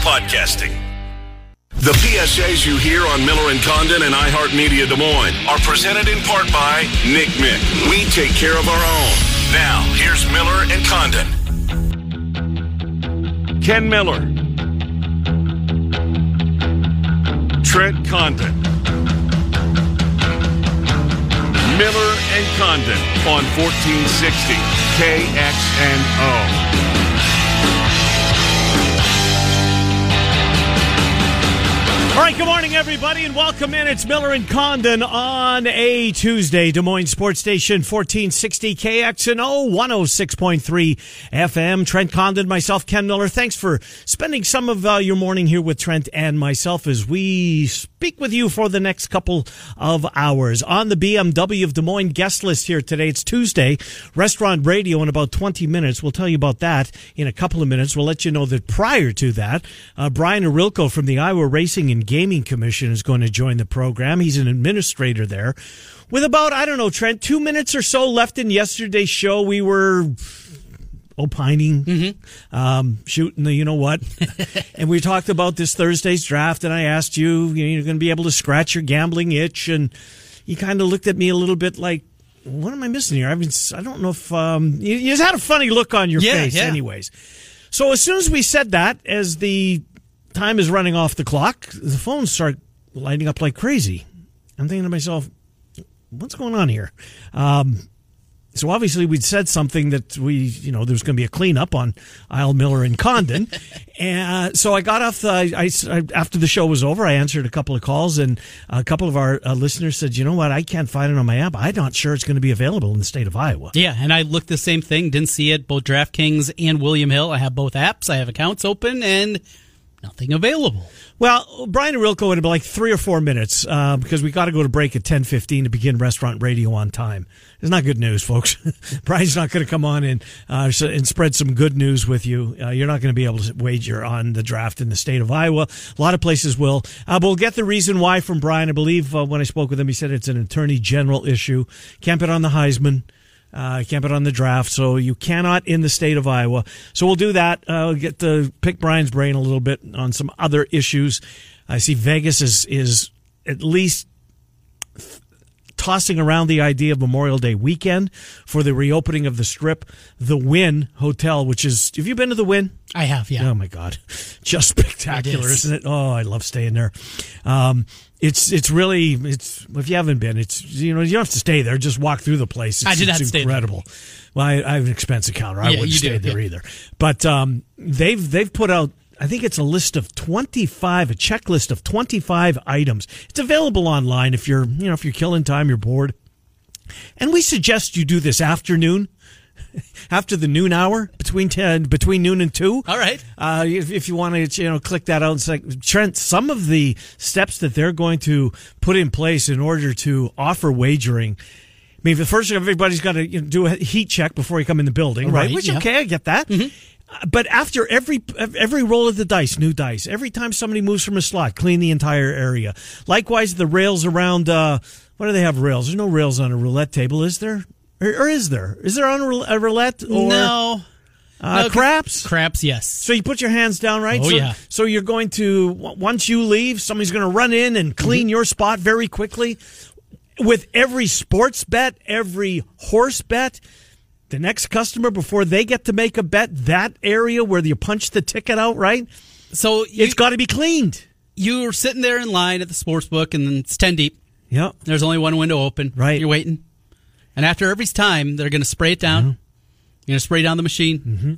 podcasting. The PSAs you hear on Miller and Condon and iHeartMedia Des Moines are presented in part by NCMIC. We take care of our own. Now, here's Miller and Condon. Ken Miller. Trent Condon. Miller and Condon on 1460 KXNO. All right, good morning, everybody, and welcome in. It's Miller and Condon on a Tuesday. Des Moines Sports Station, 1460 KXNO, 106.3 FM. Trent Condon, myself, Ken Miller. Thanks for spending some of uh, your morning here with Trent and myself as we speak with you for the next couple of hours. On the BMW of Des Moines guest list here today, it's Tuesday. Restaurant Radio in about 20 minutes. We'll tell you about that in a couple of minutes. We'll let you know that prior to that, uh, Brian Ohorilko from the Iowa Racing and Gaming Commission is going to join the program. He's an administrator there. With about, I don't know, Trent, two minutes or so left in yesterday's show, we were opining, um, shooting the you know what. and we talked about this Thursday's draft, and I asked you, you know, you're going to be able to scratch your gambling itch. And you kind of looked at me a little bit like, what am I missing here? I mean, I don't know if um, you, you just had a funny look on your Yeah, face, yeah. anyways. So as soon as we said that, as the time is running off the clock, the phones start lighting up like crazy. I'm thinking to myself, what's going on here? Um, so obviously we'd said something that we, you know, there's going to be a cleanup on Aisle Miller and Condon. and uh, so I got off the, I, I- after the show was over, I answered a couple of calls and a couple of our uh, listeners said, you know what? I can't find it on my app. I'm not sure it's going to be available in the state of Iowa. Yeah, and I looked the same thing. Didn't see it. Both DraftKings and William Hill. I have both apps. I have accounts open and nothing available. Well, Brian Ohorilko in like three or four minutes uh, because we got to go to break at ten fifteen to begin restaurant radio on time. It's not good news, folks. Brian's not going to come on and uh, and spread some good news with you. Uh, you're not going to be able to wager on the draft in the state of Iowa. A lot of places will. Uh, but we'll get the reason why from Brian. I believe uh, when I spoke with him, he said it's an attorney general issue. Can't on the Heisman. Uh, can't bet on the draft, so you cannot in the state of Iowa. So we'll do that. Uh, we'll get to pick Brian's brain a little bit on some other issues. I see Vegas is is at least tossing around the idea of Memorial Day weekend for the reopening of the Strip, the Wynn Hotel, which is. Have you been to the Wynn? I have, yeah. Oh my God, just spectacular, is. isn't it? Oh, I love staying there. Um, it's it's really it's if you haven't been, it's you know you don't have to stay there. Just walk through the place. It's, I did not it's incredible. Well, I, I have an expense account. I Yeah, wouldn't stay do, there yeah. either. But um, they've they've put out. I think it's a list of 25, a checklist of 25 items. It's available online if you're, you know, if you're killing time, you're bored. And we suggest you do this afternoon, after the noon hour, between 10, between noon and 2. All right. Uh, if, if you want to, you know, click that out and say, Trent, some of the steps that they're going to put in place in order to offer wagering. I mean, the first everybody's got to you know, do a heat check before you come in the building, right? Right, Which yeah. okay, I get that. Uh, But after every every roll of the dice, new dice. Every time somebody moves from a slot, clean the entire area. Likewise, the rails around. Uh, what do they have rails? There's no rails on a roulette table, is there? Or, or is there? Is there on a a roulette or no. Uh, No, craps? Craps, yes. So you put your hands down, right? Oh, so, yeah. So you're going to once you leave, somebody's going to run in and clean Mm-hmm. your spot very quickly. With every sports bet, every horse bet, the next customer before they get to make a bet, that area where you punch the ticket out, right? So you, It's got to be cleaned. you're sitting there in line at the sports book and it's 10 deep. Yep. There's only one window open. Right. You're waiting. And after every time, they're going to spray it down. You're going to spray down the machine. Mm-hmm.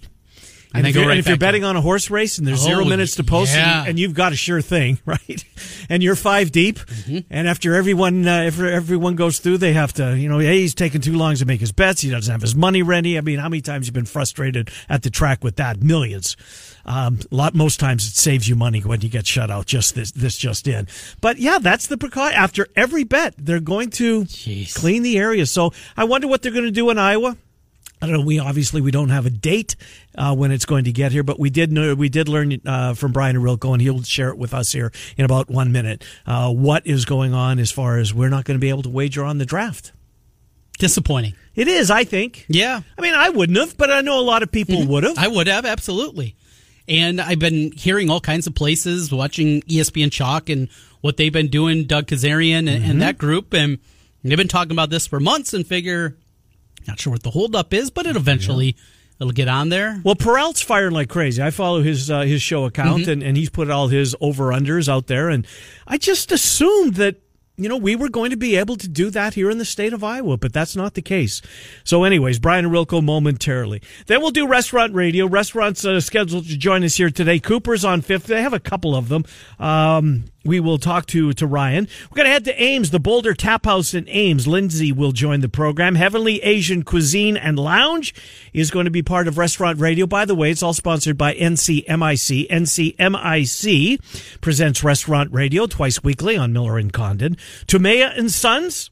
And if, you're, and if you're betting on a horse race and there's zero Oh, minutes to post, and, yeah. you, and you've got a sure thing, right? And you're five deep, Mm-hmm. and after everyone, uh, after everyone goes through, they have to, you know, hey, he's taking too long to make his bets. He doesn't have his money ready. I mean, how many times you've been frustrated at the track with that? Millions. Um, a lot, most times it saves you money when you get shut out. Just this, this just in. But yeah, that's the precaution. After every bet, they're going to Jeez. clean the area. So I wonder what they're going to do in Iowa. I don't know. We obviously we don't have a date uh, when it's going to get here, but we did know we did learn uh, from Brian Ohorilko, and he'll share it with us here in about one minute. Uh, what is going on as far as we're not going to be able to wager on the draft? Disappointing. It is, I think. Yeah. I mean, I wouldn't have, but I know a lot of people would have. I would have, absolutely. And I've been hearing all kinds of places, watching ESPN Chalk and what they've been doing, Doug Kezirian and, Mm-hmm. and that group. And they've been talking about this for months and figure, not sure what the holdup is, but it eventually it'll get on there. Well, Peralt's firing like crazy. I follow his uh, his show account, and, and he's put all his over unders out there, and I just assumed that you know we were going to be able to do that here in the state of Iowa, but that's not the case. So, anyways, Brian Ohorilko momentarily. Then we'll do restaurant radio. Restaurants uh, scheduled to join us here today. Cooper's on Fifth. They have a couple of them. Um, we will talk to to Ryan. We're going to head to Ames, the Boulder Tap House in Ames. Lindsay will join the program. Heavenly Asian Cuisine and Lounge is going to be part of Restaurant Radio. By the way, it's all sponsored by NCMIC. NCMIC presents Restaurant Radio twice weekly on Miller and Condon. Tumea and Sons.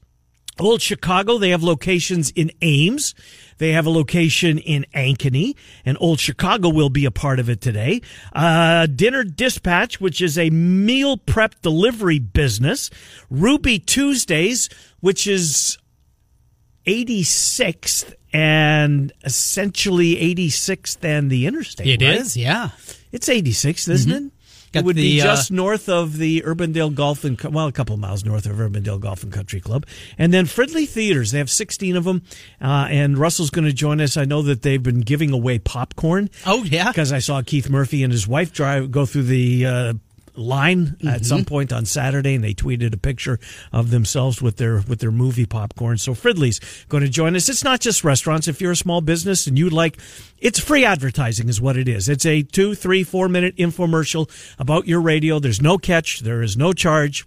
Old Chicago, they have locations in Ames. They have a location in Ankeny, and Old Chicago will be a part of it today. Uh, Dinner Dispatch, which is a meal prep delivery business. Ruby Tuesdays, which is 86th and essentially 86th and the interstate. It right? is, yeah. It's 86th, isn't it? Got it would be the, uh, just north of the Urbandale Golf and well, a couple of miles north of Urbandale Golf and Country Club, and then Fridley Theaters. They have 16 of them, uh, and Russell's going to join us. I know that they've been giving away popcorn Oh, yeah. because I saw Keith Murphy and his wife drive go through the line at some point on Saturday, and they tweeted a picture of themselves with their with their movie popcorn. So Fridley's going to join us. It's not just restaurants. If you're a small business and you like, it's free advertising, is what it is. It's a two, three, four minute infomercial about your radio. There's no catch. There is no charge.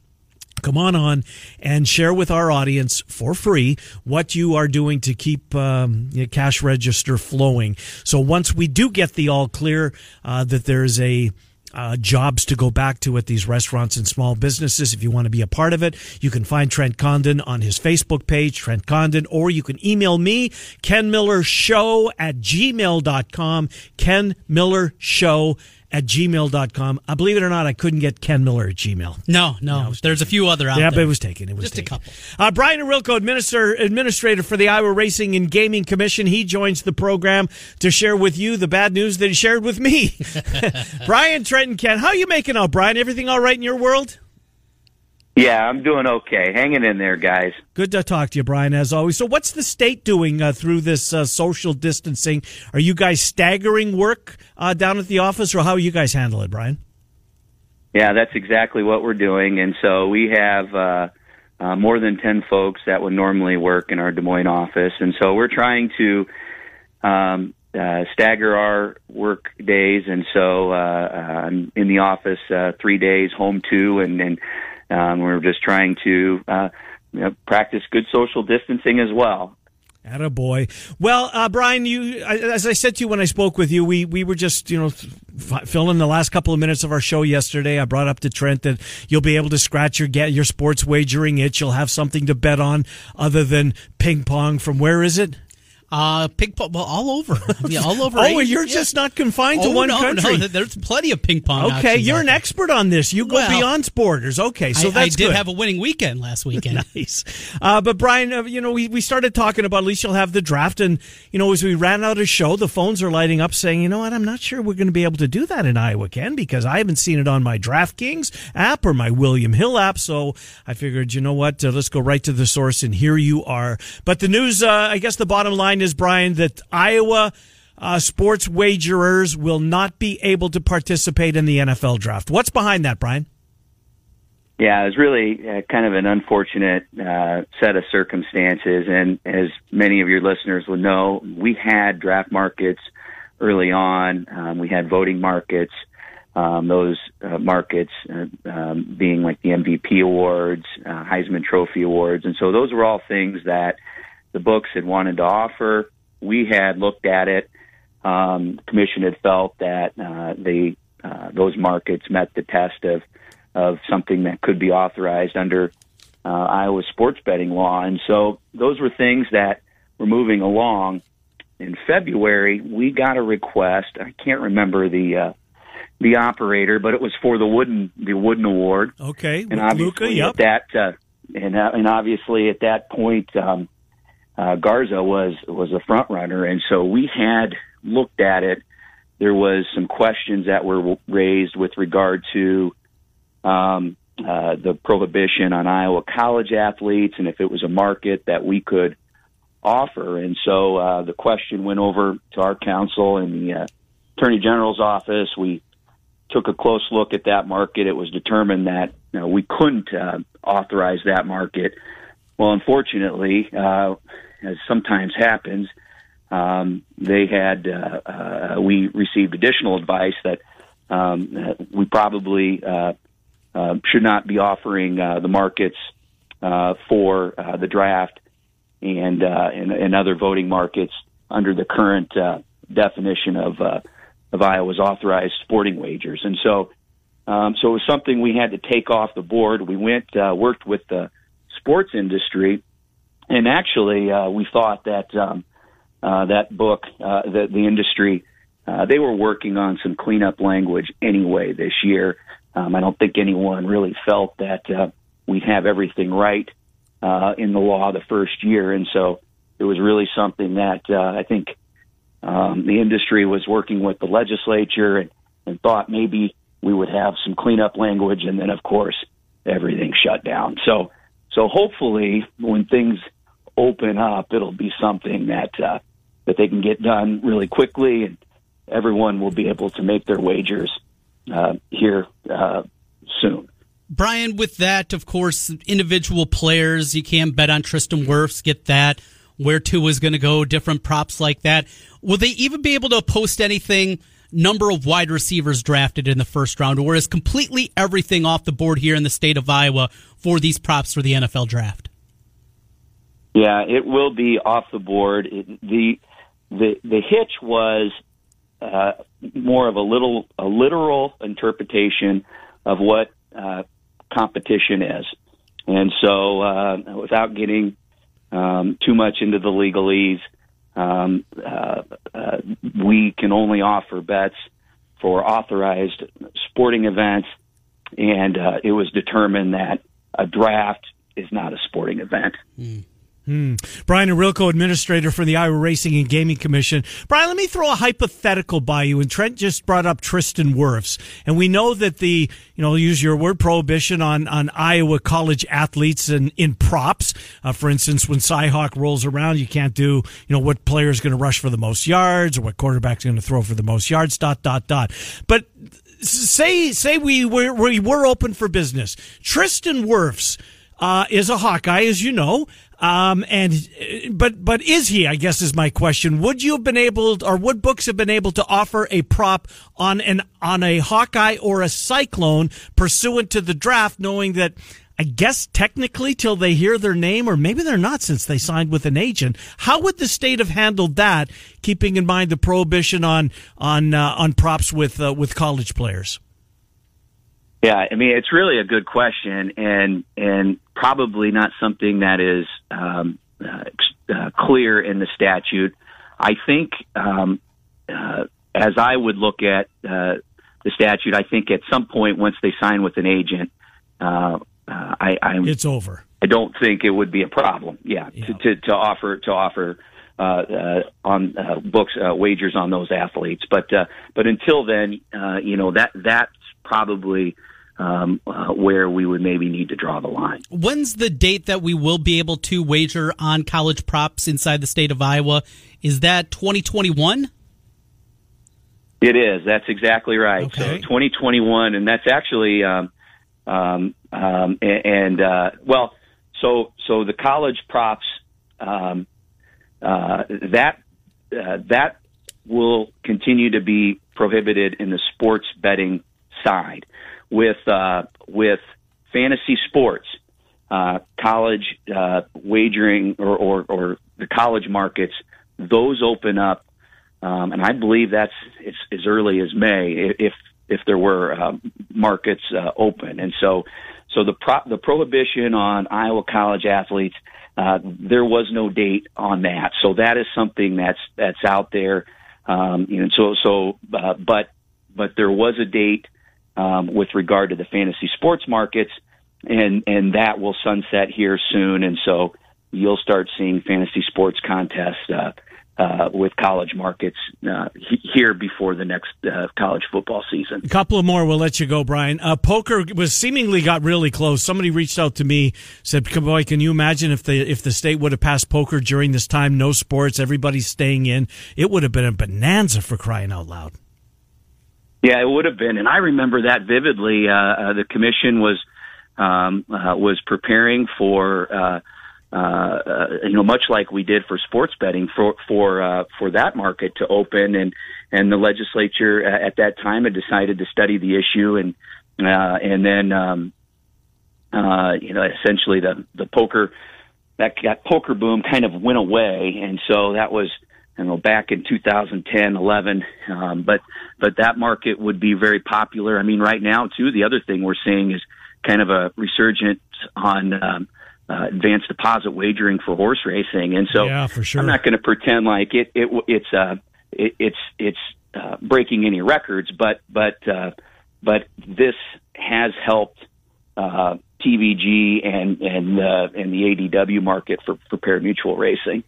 Come on on and share with our audience for free what you are doing to keep um, your cash register flowing. So once we do get the all clear uh, that there's a uh, jobs to go back to at these restaurants and small businesses. If you want to be a part of it, you can find Trent Condon on his Facebook page, Trent Condon, or you can email me, Ken Miller Show at gmail.com, Ken Miller Show at gmail.com. I believe it or not, I couldn't get Ken Miller at Gmail. No, no. There's a few other out Yeah, there. but it was taken. It was Just a taken. couple. Uh, Brian Ohorilko, administrator, administrator for the Iowa Racing and Gaming Commission. He joins the program to share with you the bad news that he shared with me. Brian Trenton Ken, how you making out, Brian? Everything all right in your world? Yeah, I'm doing okay. Hanging in there, guys. Good to talk to you, Brian, as always. So, what's the state doing uh, through this uh, social distancing? Are you guys staggering work uh, down at the office, or how you guys handle it, Brian? Yeah, that's exactly what we're doing. And so we have uh, uh, more than 10 folks that would normally work in our Des Moines office. And so we're trying to um, uh, stagger our work days. And so uh, I'm in the office uh, three days, home two, and, and um, we're just trying to uh, you know, practice good social distancing as well. boy. Well, uh, Brian, you, as I said to you when I spoke with you, we, we were just, you know, f- filling the last couple of minutes of our show yesterday. I brought up to Trent that you'll be able to scratch your get your sports wagering itch. You'll have something to bet on other than ping pong from where is it? Uh, ping pong, well, all over. I mean, all over. Oh, you're Yeah. just not confined to one no, country. No, there's plenty of ping pong. Okay, you're an there. expert on this. You go Well, beyond borders. Okay, so I, that's I did good. have a winning weekend last weekend. nice. Uh, but Brian, uh, you know, we, we started talking about at least you'll have the draft, and you know, as we ran out of show, the phones are lighting up saying, you know what, I'm not sure we're going to be able to do that in Iowa, Ken, because I haven't seen it on my DraftKings app or my William Hill app. So I figured, you know what, uh, let's go right to the source, and here you are. But the news, uh, I guess, the bottom line is, Brian, that Iowa. Uh, sports wagerers will not be able to participate in the NFL draft. What's behind that, Brian? Yeah, it was really uh, kind of an unfortunate uh, set of circumstances. And as many of your listeners will know, we had draft markets early on. Um, we had voting markets. Um, those uh, markets uh, um, being like the MVP awards, uh, Heisman Trophy awards, and so those were all things that the books had wanted to offer. We had looked at it. Um, the commission had felt that uh, they uh, those markets met the test of of something that could be authorized under uh, Iowa sports betting law, and so those were things that were moving along. In February, we got a request. I can't remember the uh, the operator, but it was for the Wooden the Wooden Award Okay, and obviously Luka, yep. at that uh, and uh, and obviously at that point um, uh, Garza was was a front runner, and so we had looked at it there was some questions that were raised with regard to um, uh, the prohibition on Iowa college athletes and if it was a market that we could offer. And so uh, the question went over to our counsel in the uh, Attorney General's office. We took a close look at that market. It was determined that you know, we couldn't uh, authorize that market. Well, unfortunately, uh, as sometimes happens, um, they had uh, uh, we received additional advice that um, we probably uh, uh, should not be offering uh, the markets for the draft and, and, and other voting markets under the current definition of of Iowa's authorized sporting wagers. And so, um, so it was something we had to take off the board. We went worked with the sports industry, and actually, uh, we thought that um, uh, that book, uh, the, the industry, uh, they were working on some cleanup language anyway this year. Um, I don't think anyone really felt that uh, we'd have everything right uh, in the law the first year, and so it was really something that uh, I think um, the industry was working with the legislature and, and thought maybe we would have some cleanup language, and then of course everything shut down. So, so hopefully when things open up, it'll be something that uh, that they can get done really quickly, and everyone will be able to make their wagers uh, here uh, soon. Brian, with that, of course, individual players, you can bet on Tristan Wirfs, get that, where Tua is going to go, different props like that. Will they even be able to post anything? Number of wide receivers drafted in the first round, or is completely everything off the board here in the state of Iowa for these props for the NFL draft? Yeah, it will be off the board. It, the the the hitch was uh, more of a little a literal interpretation of what uh, competition is, and so uh, without getting um, too much into the legalese, um, uh, uh, we can only offer bets for authorized sporting events, and uh, it was determined that a draft is not a sporting event. Mm. Hmm. Brian Ohorilko, administrator for the Iowa Racing and Gaming Commission. Brian, let me throw a hypothetical by you. And Trent just brought up Tristan Wirfs, and we know that the you know use your word prohibition on on Iowa college athletes and in props. Uh, for instance, when Cyhawk rolls around, you can't do you know what player is going to rush for the most yards or what quarterback is going to throw for the most yards. Dot dot dot. But say say we were we were open for business. Tristan Wirfs. Uh, is a Hawkeye, as you know. Um, and but but is he? I guess is my question. Would you have been able, or would books have been able to offer a prop on an on a Hawkeye or a Cyclone pursuant to the draft, knowing that? I guess technically till they hear their name, or maybe they're not since they signed with an agent. How would the state have handled that, keeping in mind the prohibition on on uh, on props with uh, with college players? Yeah, I mean it's really a good question, and and probably not something that is um, uh, uh, clear in the statute. I think, um, uh, as I would look at uh, the statute, I think at some point once they sign with an agent, uh, uh, I, I'm, it's over. I don't think it would be a problem. Yeah, yeah. To, to, to offer to offer uh, uh, on uh, books uh, wagers on those athletes. But uh, but until then, uh, you know that that's probably um, uh, where we would maybe need to draw the line. When's the date that we will be able to wager on college props inside the state of Iowa? Is that 2021? It is. That's exactly right. Okay. So 2021, and that's actually, um, um, um, and, and uh, well, so so the college props um, uh, that uh, that will continue to be prohibited in the sports betting side with uh, with fantasy sports, uh, college uh, wagering, or, or, or the college markets. Those open up, um, and I believe that's it's as early as May if if there were uh, markets uh, open. And so, so the pro- the prohibition on Iowa college athletes. Uh, there was no date on that, so that is something that's that's out there. Um, you know, so so, uh, but but there was a date um, with regard to the fantasy sports markets, and and that will sunset here soon. And so you'll start seeing fantasy sports contests uh, uh, with college markets uh, here before the next uh, college football season. A couple of more, we'll let you go, Brian. Uh, poker was seemingly got really close. Somebody reached out to me, said, "Boy, can you imagine if the if the state would have passed poker during this time? No sports, everybody's staying in. It would have been a bonanza for crying out loud." Yeah, it would have been, and I remember that vividly. Uh, uh, the commission was um, uh, was preparing for uh, uh, uh, you know much like we did for sports betting for for uh, for that market to open, and and the legislature uh, at that time had decided to study the issue, and uh, and then um, uh, you know essentially the the poker that that poker boom kind of went away, and so that was you know, back in 2010, 11. Um, but, but that market would be very popular. I mean, right now too, the other thing we're seeing is kind of a resurgence on, um, uh, advanced deposit wagering for horse racing. And so yeah, for sure. I'm not going to pretend like it, it, it's, uh, it, it's, it's, uh, breaking any records, but, but, uh, but this has helped, uh, TVG and, and, uh, and the ADW market for, for pari-mutuel racing.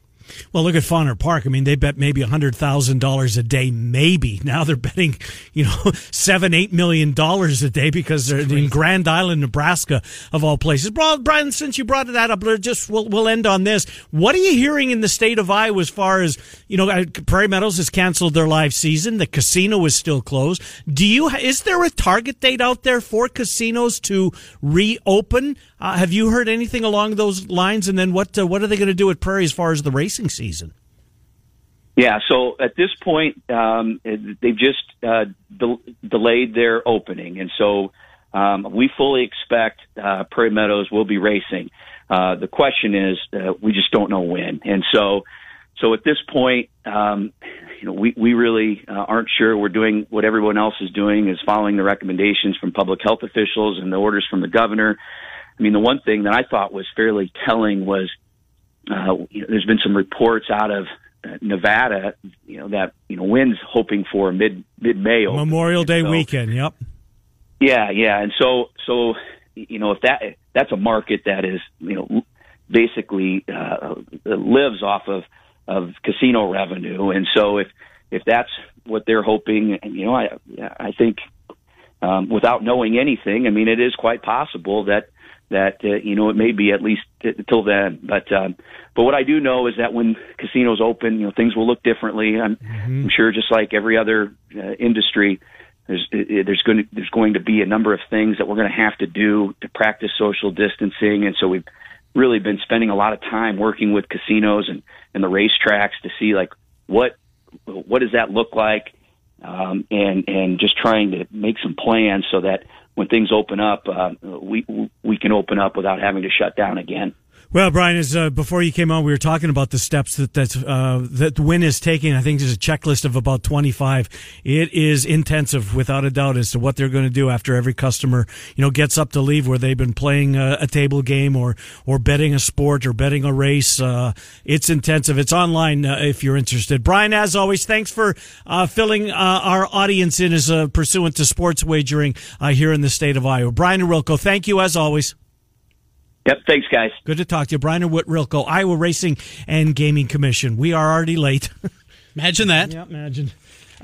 Well, look at Fonner Park. I mean, they bet maybe hundred thousand dollars a day, maybe. Now they're betting, you know, seven, eight million dollars a day because they're in Grand Island, Nebraska, of all places. Brian, since you brought that up, just we'll, we'll end on this. What are you hearing in the state of Iowa as far as you know? Uh, Prairie Meadows has canceled their live season. The casino is still closed. Do you? Is there a target date out there for casinos to reopen? Uh, have you heard anything along those lines? And then what? Uh, what are they going to do at Prairie as far as the race? Racing season? Yeah, so at this point, um, they've just uh, de- delayed their opening, and so um, we fully expect uh, Prairie Meadows will be racing. Uh, the question is, uh, we just don't know when, and so so at this point, um, you know, we we really uh, aren't sure. We're doing what everyone else is doing, is following the recommendations from public health officials and the orders from the governor. I mean, the one thing that I thought was fairly telling was uh, you know, there's been some reports out of uh, Nevada, you know, that, you know, Wynn's hoping for mid, mid May. Memorial Day so, weekend. Yep. Yeah. Yeah. And so, so, you know, if that, that's a market that is, you know, basically, uh, lives off of, of casino revenue. And so if, if that's what they're hoping, and, you know, I, I think, um, without knowing anything, I mean, it is quite possible that, that uh, you know it may be at least t- till then. But um, but what I do know is that when casinos open, you know things will look differently. I'm, mm-hmm. I'm sure, just like every other uh, industry, there's there's going to there's going to be a number of things that we're going to have to do to practice social distancing, and so we've really been spending a lot of time working with casinos and and the racetracks to see like what what does that look like. Um, and and just trying to make some plans so that when things open up, uh, we we can open up without having to shut down again. Well, Brian, as uh, before you came on, we were talking about the steps that that uh, that Wynn is taking. I think there's a checklist of about 25. It is intensive, without a doubt, as to what they're going to do after every customer, you know, gets up to leave where they've been playing a, a table game or or betting a sport or betting a race. Uh, it's intensive. It's online uh, if you're interested. Brian, as always, thanks for uh, filling uh, our audience in as uh pursuant to sports wagering here in the state of Iowa. Brian Ohorilko, thank you as always. Yep. Thanks, guys. Good to talk to you. Brian and Whit Rilko, Iowa Racing and Gaming Commission. We are already late. imagine that. Yeah, imagine.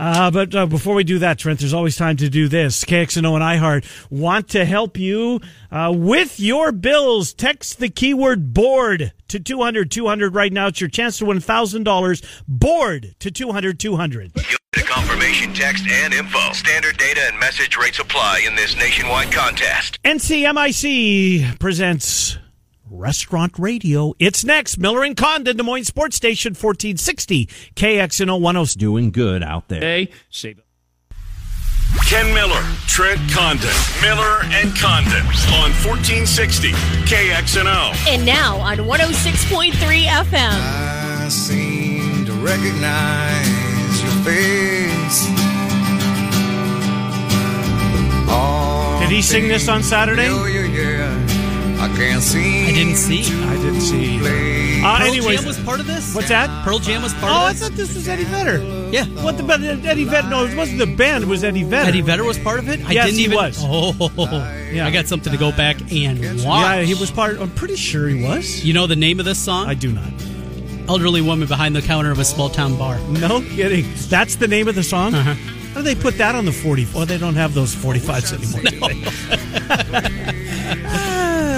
Uh, but uh, before we do that, Trent, there's always time to do this. KXNO and iHeart want to help you uh, with your bills. Text the keyword board to 200 200 right now. It's your chance to win $1,000. Board to 200 200. The confirmation text and info. Standard data and message rates apply in this nationwide contest. NCMIC presents Restaurant Radio. It's next. Miller and Condon, Des Moines Sports Station, 1460 KXNO 10. Doing good out there. Hey, save it. Ken Miller, Trent Condon, Miller and Condon on 1460 KXNO. And now on 106.3 FM. I seem to recognize your face. Did he sing this on Saturday? I can't see. I didn't see. I didn't see. Uh, Pearl anyways, Jam was part of this. What's that? Pearl Jam was part oh, of this. I thought this was Eddie Vedder. Yeah. What the Eddie Vedder? No, it wasn't the band. It was Eddie Vedder. Eddie Vedder was part of it. I yes, didn't he even, was. Oh, yeah. I got something to go back and watch. Yeah, he was part. I'm pretty sure he was. You know the name of this song? I do not. elderly woman behind the counter of a small town bar. No kidding. That's the name of the song? Uh-huh. How do they put that on the 40? Oh, they don't have those 45s anymore. do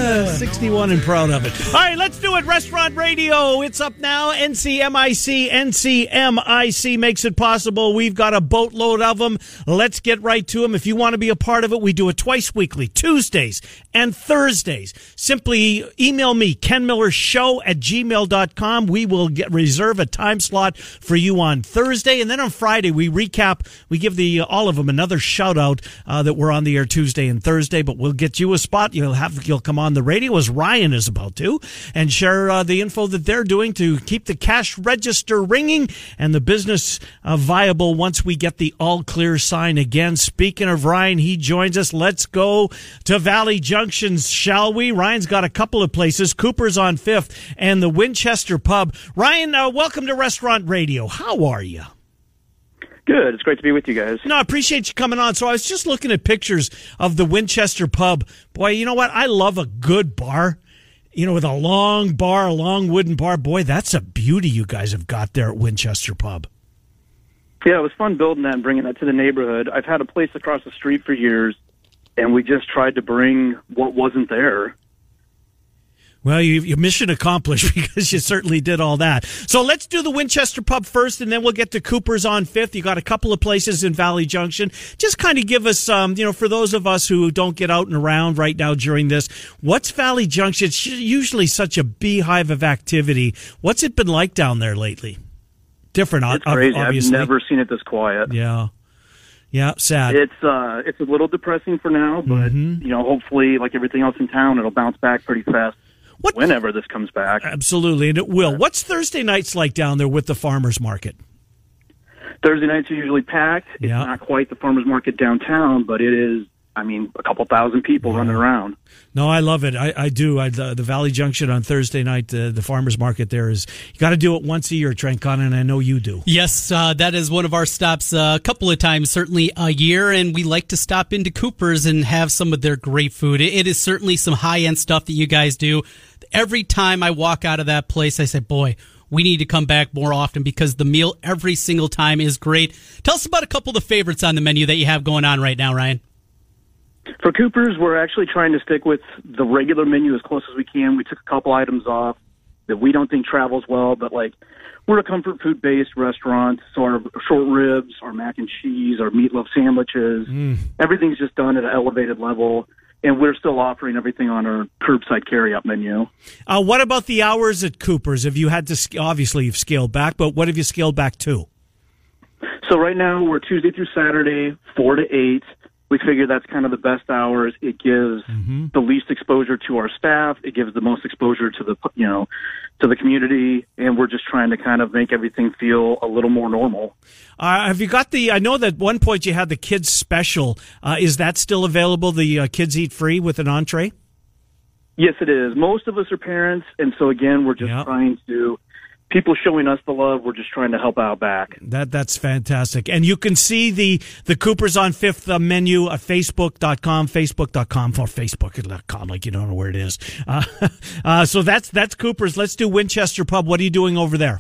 they? Ah, 61 and proud of it. All right, let's do it. Restaurant Radio. It's up now. NCMIC. NCMIC makes it possible. We've got a boatload of them. Let's get right to them. If you want to be a part of it, we do it twice weekly, Tuesdays and Thursdays. Simply email me, Ken Miller Show at gmail.com. We will get reserve a time slot for you on Thursday. And then on Friday, we recap, we give the all of them another shout out uh, that we're on the air Tuesday and Thursday, but we'll get you a spot. You'll have, you'll come on the radio as Ryan is about to and share uh, the info that they're doing to keep the cash register ringing and the business uh, viable once we get the all clear sign again. Speaking of Ryan, he joins us. Let's go to Valley Junction, shall we? Ryan's got a couple of places. Cooper's on Fifth and the Winchester Pub. Ryan, uh, welcome to Restaurant Radio. How are you? Good. It's great to be with you guys. No, I appreciate you coming on. So I was just looking at pictures of the Winchester Pub. Boy, you know what? I love a good bar. You know, with a long bar, a long wooden bar. Boy, that's a beauty you guys have got there at Winchester Pub. Yeah, it was fun building that and bringing that to the neighborhood. I've had a place across the street for years, and we just tried to bring what wasn't there. Well, you, you mission accomplished because you certainly did all that. So let's do the Winchester Pub first, and then we'll get to Cooper's on Fifth. You got a couple of places in Valley Junction. Just kind of give us, um, you know, for those of us who don't get out and around right now during this, what's Valley Junction? It's usually such a beehive of activity. What's it been like down there lately? Different, It's crazy. obviously. I've never seen it this quiet. Yeah, yeah, sad. It's uh, it's a little depressing for now, but Mm-hmm. you know, hopefully, like everything else in town, it'll bounce back pretty fast. What- Whenever this comes back, Absolutely, and it will. What's Thursday nights like down there with the farmers market? Thursday nights are usually packed. It's Yeah. not quite the farmers market downtown, but it is. I mean, a couple thousand people running around. No, I love it. I, I do. I, the, the Valley Junction on Thursday night, uh, the farmers market there is. You got to do it once a year, Trent Con, and I know you do. Yes, uh, that is one of our stops uh, a couple of times, certainly a year, and we like to stop into Cooper's and have some of their great food. It, it is certainly some high end stuff that you guys do. Every time I walk out of that place, I say, boy, we need to come back more often because the meal every single time is great. Tell us about a couple of the favorites on the menu that you have going on right now, Ryan. For Cooper's, we're actually trying to stick with the regular menu as close as we can. We took a couple items off that we don't think travels well, but like we're a comfort food based restaurant, so our short ribs, our mac and cheese, our meatloaf sandwiches, mm. everything's just done at an elevated level. And we're still offering everything on our curbside carryout menu. Uh, what about the hours at Cooper's? Have you had to, obviously, you've scaled back, but what have you scaled back to? So right now we're Tuesday through Saturday, four to eight. We figure that's kind of the best hours. It gives the least exposure to our staff. It gives the most exposure to the you know to the community, and we're just trying to kind of make everything feel a little more normal. Uh, have you got the? I know that one point you had the kids special. Uh, is that still available? The uh, kids eat free with an entree. Yes, it is. Most of us are parents, and so again, we're just Yep. trying to people showing us the love. We're just trying to help out back. That that's fantastic. And you can see the the Coopers on Fifth uh, menu at facebook.com, facebook.com or facebook.com, like you don't know where it is. Uh, uh, so that's that's Coopers. Let's do Winchester Pub. What are you doing over there?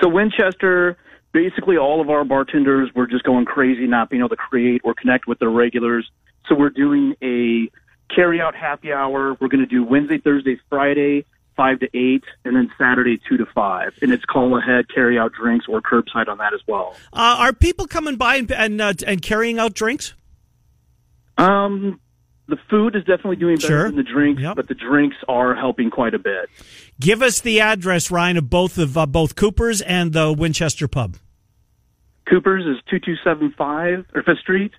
So Winchester, basically all of our bartenders were just going crazy, not being able to create or connect with their regulars. So we're doing a carry out happy hour. We're going to do Wednesday, Thursday, Friday, five to eight, and then Saturday, two to five. And it's call ahead, carry out drinks or curbside on that as well. Uh, are people coming by and and, uh, and carrying out drinks? Um, the food is definitely doing better Sure. than the drinks, Yep. but the drinks are helping quite a bit. Give us the address, Ryan, of both of uh, both Coopers and the Winchester Pub. Cooper's is 2275 or Fifth Street,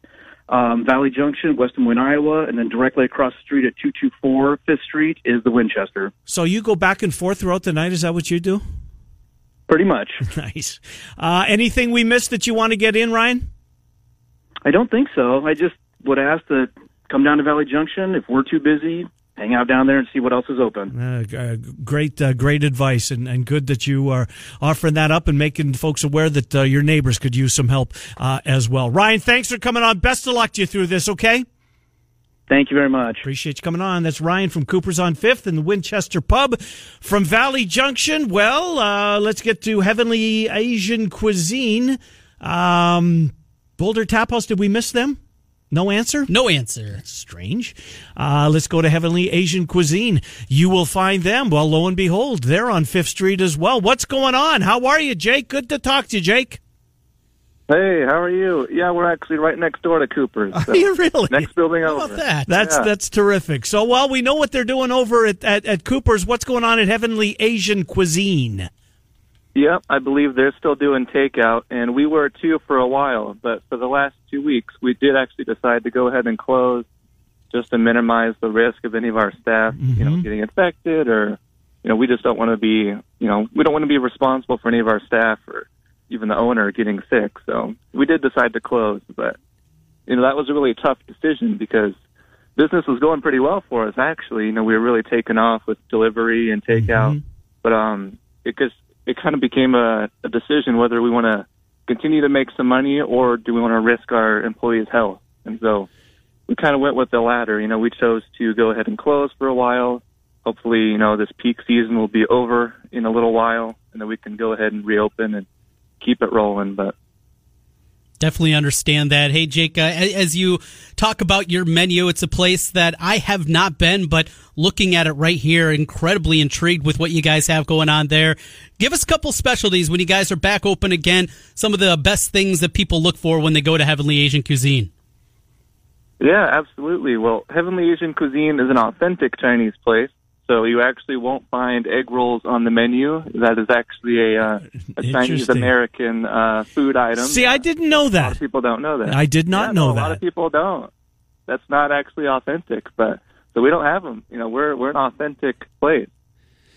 um, Valley Junction, West Des Moines, Iowa, and then directly across the street at 224 Fifth Street is the Winchester. So you go back and forth throughout the night. Is that what you do? Pretty much. nice. Uh, anything we missed that you want to get in, Ryan? I don't think so. I just would ask to come down to Valley Junction. If we're too busy, hang out down there and see what else is open. Uh, uh, great, uh, great advice, and, and good that you are offering that up and making folks aware that uh, your neighbors could use some help uh, as well. Ryan, thanks for coming on. Best of luck to you through this. Okay. Thank you very much. Appreciate you coming on. That's Ryan from Cooper's on Fifth and the Winchester Pub from Valley Junction. Well, uh, let's get to Heavenly Asian Cuisine. Um, Boulder Tap House. Did we miss them? No answer. No answer. Strange. Uh, let's go to Heavenly Asian Cuisine. You will find them. Well, lo and behold, they're on Fifth Street as well. What's going on? How are you, Jake? Good to talk to you, Jake. Hey, how are you? Yeah, we're actually right next door to Cooper's. Are you really? Next building How over. about that? That's Yeah. that's terrific. So, well, we know what they're doing over at, at, at Cooper's. What's going on at Heavenly Asian Cuisine? Yep, I believe they're still doing takeout, and we were too for a while. But for the last two weeks, we did actually decide to go ahead and close, just to minimize the risk of any of our staff, you know, getting infected, or you know, we just don't want to be, you know, we don't want to be responsible for any of our staff or even the owner getting sick. So we did decide to close, but you know, that was a really tough decision because business was going pretty well for us. Actually, you know, we were really taking off with delivery and takeout, but um, it just it kind of became a, a decision whether we want to continue to make some money or do we want to risk our employees' health. And so we kind of went with the latter. You know, we chose to go ahead and close for a while. Hopefully, you know, this peak season will be over in a little while, and then we can go ahead and reopen and keep it rolling. But Definitely understand that. Hey, Jake, uh, as you talk about your menu, it's a place that I have not been, but looking at it right here, incredibly intrigued with what you guys have going on there. Give us a couple specialties when you guys are back open again. Some of the best things that people look for when they go to Heavenly Asian Cuisine. Yeah, absolutely. Well, Heavenly Asian Cuisine is an authentic Chinese place, so you actually won't find egg rolls on the menu. That is actually a, uh, a Chinese American uh, food item. See, I didn't know a lot that. of people don't know that. I did not Yeah, know no, A lot that. of people don't. That's not actually authentic, but so we don't have them. You know, we're we're an authentic place.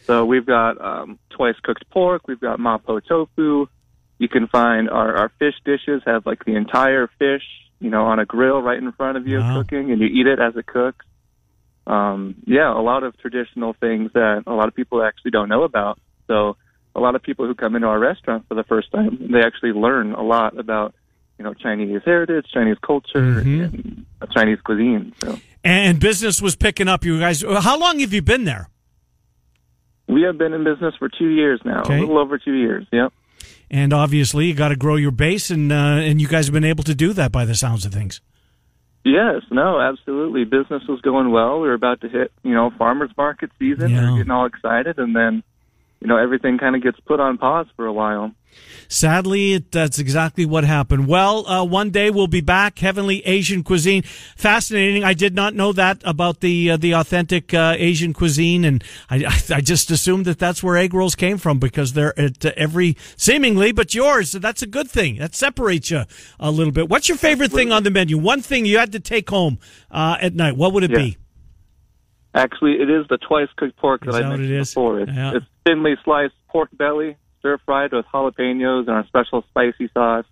So we've got um, twice cooked pork. We've got mapo tofu. You can find our our fish dishes have like the entire fish, you know, on a grill right in front of you Wow. cooking, and you eat it as it cooks. Um, yeah, a lot of traditional things that a lot of people actually don't know about. So a lot of people who come into our restaurant for the first time, they actually learn a lot about, you know, Chinese heritage, Chinese culture, Mm-hmm. and uh, Chinese cuisine. So And business was picking up. You guys, how long have you been there? we have been in business for two years now, Okay. a little over two years. Yep. And obviously, you got to grow your base, and uh, and you guys have been able to do that by the sounds of things. Yes, no, absolutely. Business was going well. We were about to hit, you know, farmers market season. We Yeah. were getting all excited, and then, you know, everything kind of gets put on pause for a while. Sadly, that's exactly what happened. Well, uh, one day we'll be back. Heavenly Asian cuisine, fascinating. I did not know that about the uh, the authentic uh, Asian cuisine, and I, I just assumed that that's where egg rolls came from because they're at every seemingly, but yours. So that's a good thing. That separates you a little bit. What's your favorite thing on the menu? One thing you had to take home uh, at night. What would it Yeah. be? Actually, it is the twice cooked pork that I that what mentioned it is? before. It's, Yeah. it's thinly sliced pork belly, stir fried with jalapenos and our special spicy sauce.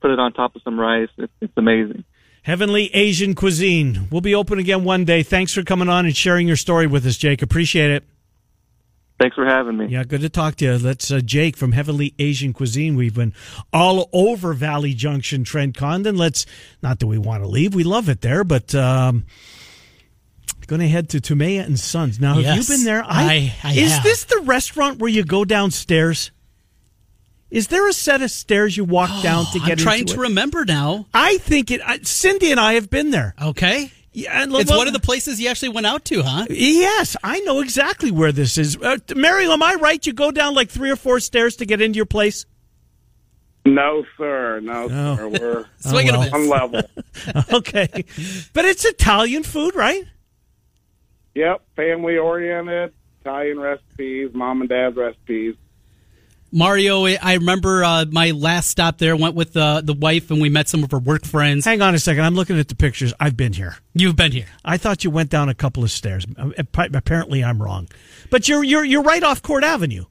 Put it on top of some rice. It's, it's amazing. Heavenly Asian cuisine. We'll be open again one day. Thanks for coming on and sharing your story with us, Jake. Appreciate it. Thanks for having me. Yeah, good to talk to you. That's uh, Jake from Heavenly Asian Cuisine. We've been all over Valley Junction, Trent Condon. Let's not that we want to leave. We love it there, but um, going to head to Tumea and Sons. Now, have Yes, you been there? I- I is have. this the restaurant where you go downstairs? Is there a set of stairs you walk down to get I'm trying into to it? remember now. I think it. I, Cindy and I have been there. Okay. Yeah, and It's well- one of the places you actually went out to, huh? Yes, I know exactly where this is. Uh, Mario, am I right? You go down like three or four stairs to get into your place. No, sir. No, Oh. sir. We're Swing well. a miss. on level. okay, but it's Italian food, right? Yep, family oriented, Italian recipes, mom and dad's recipes. Mario, I remember uh, my last stop there. Went with uh, the wife, and we met some of her work friends. Hang on a second. I'm looking at the pictures. I've been here. You've been here. I thought you went down a couple of stairs. Apparently, I'm wrong. But you're you're you're right off Court Avenue.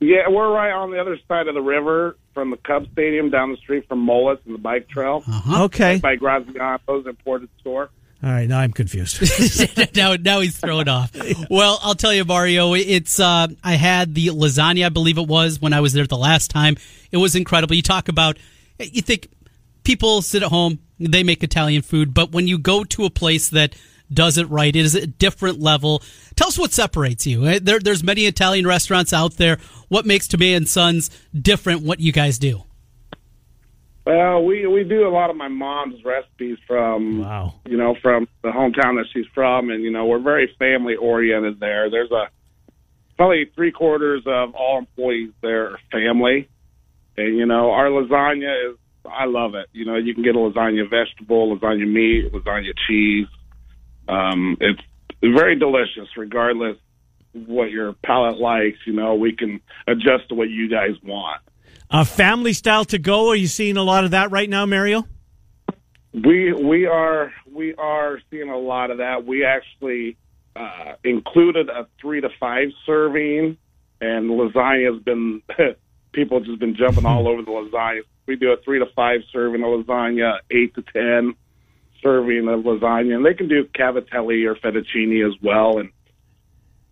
Yeah, we're right on the other side of the river from the Cub Stadium, down the street from Mullets and the bike trail, Okay. by Graziano's imported store. All right. Now I'm confused. now, now he's thrown off. Well, I'll tell you, Mario. It's uh, I had the lasagna, I believe it was, when I was there the last time. It was incredible. You talk about, you think people sit at home, They make Italian food, but when you go to a place that does it right, it is a different level. Tell us what separates you. Eh, There, there's many Italian restaurants out there. What makes Tumea and Sons different? What you guys do? Well, we we do a lot of my mom's recipes from Wow. you know from the hometown that she's from, and you know we're very family oriented there. There's a probably three quarters of all employees there are family, and you know our lasagna is I love it. You know you can get a lasagna vegetable, lasagna meat, lasagna cheese. Um, it's very delicious, regardless what your palate likes. You know we can adjust to what you guys want. Uh, family style to go. Are you seeing a lot of that right now, Mario? We we are we are seeing a lot of that. We actually uh, included a three to five serving, and lasagna has been people just been jumping all over the lasagna. We do a three to five serving of lasagna, eight to ten serving of lasagna, and they can do cavatelli or fettuccine as well. And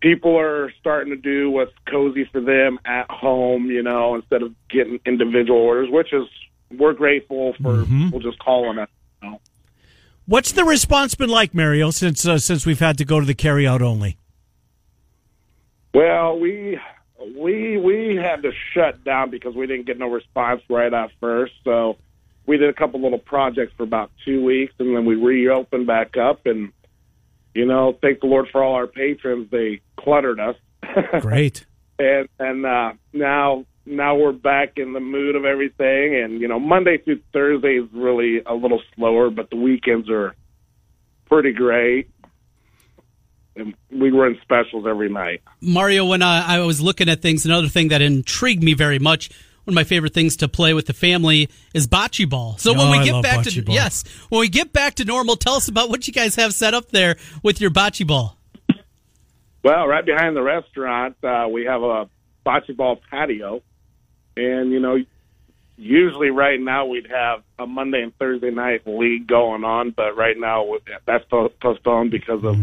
people are starting to do what's cozy for them at home, you know, instead of getting individual orders, which is we're grateful for people just calling us. You know. What's the response been like, Mario, since uh, since we've had to go to the carry out only? Well, we we we had to shut down because we didn't get no response right at first. So we did a couple little projects for about two weeks, and then we reopened back up. And you know, thank the Lord for all our patrons. They cluttered us, Great. and and uh, now now we're back in the mood of everything. And you know, Monday through Thursday is really a little slower, but the weekends are pretty great. And we run specials every night. Mario, when I, I was looking at things, another thing that intrigued me very much, one of my favorite things to play with the family is bocce ball. So when Oh, we get back to ball. yes, when we get back to normal, tell us about what you guys have set up there with your bocce ball. Well, right behind the restaurant, uh, we have a bocce ball patio, and you know, usually right now we'd have a Monday and Thursday night league going on, but right now that's postponed because of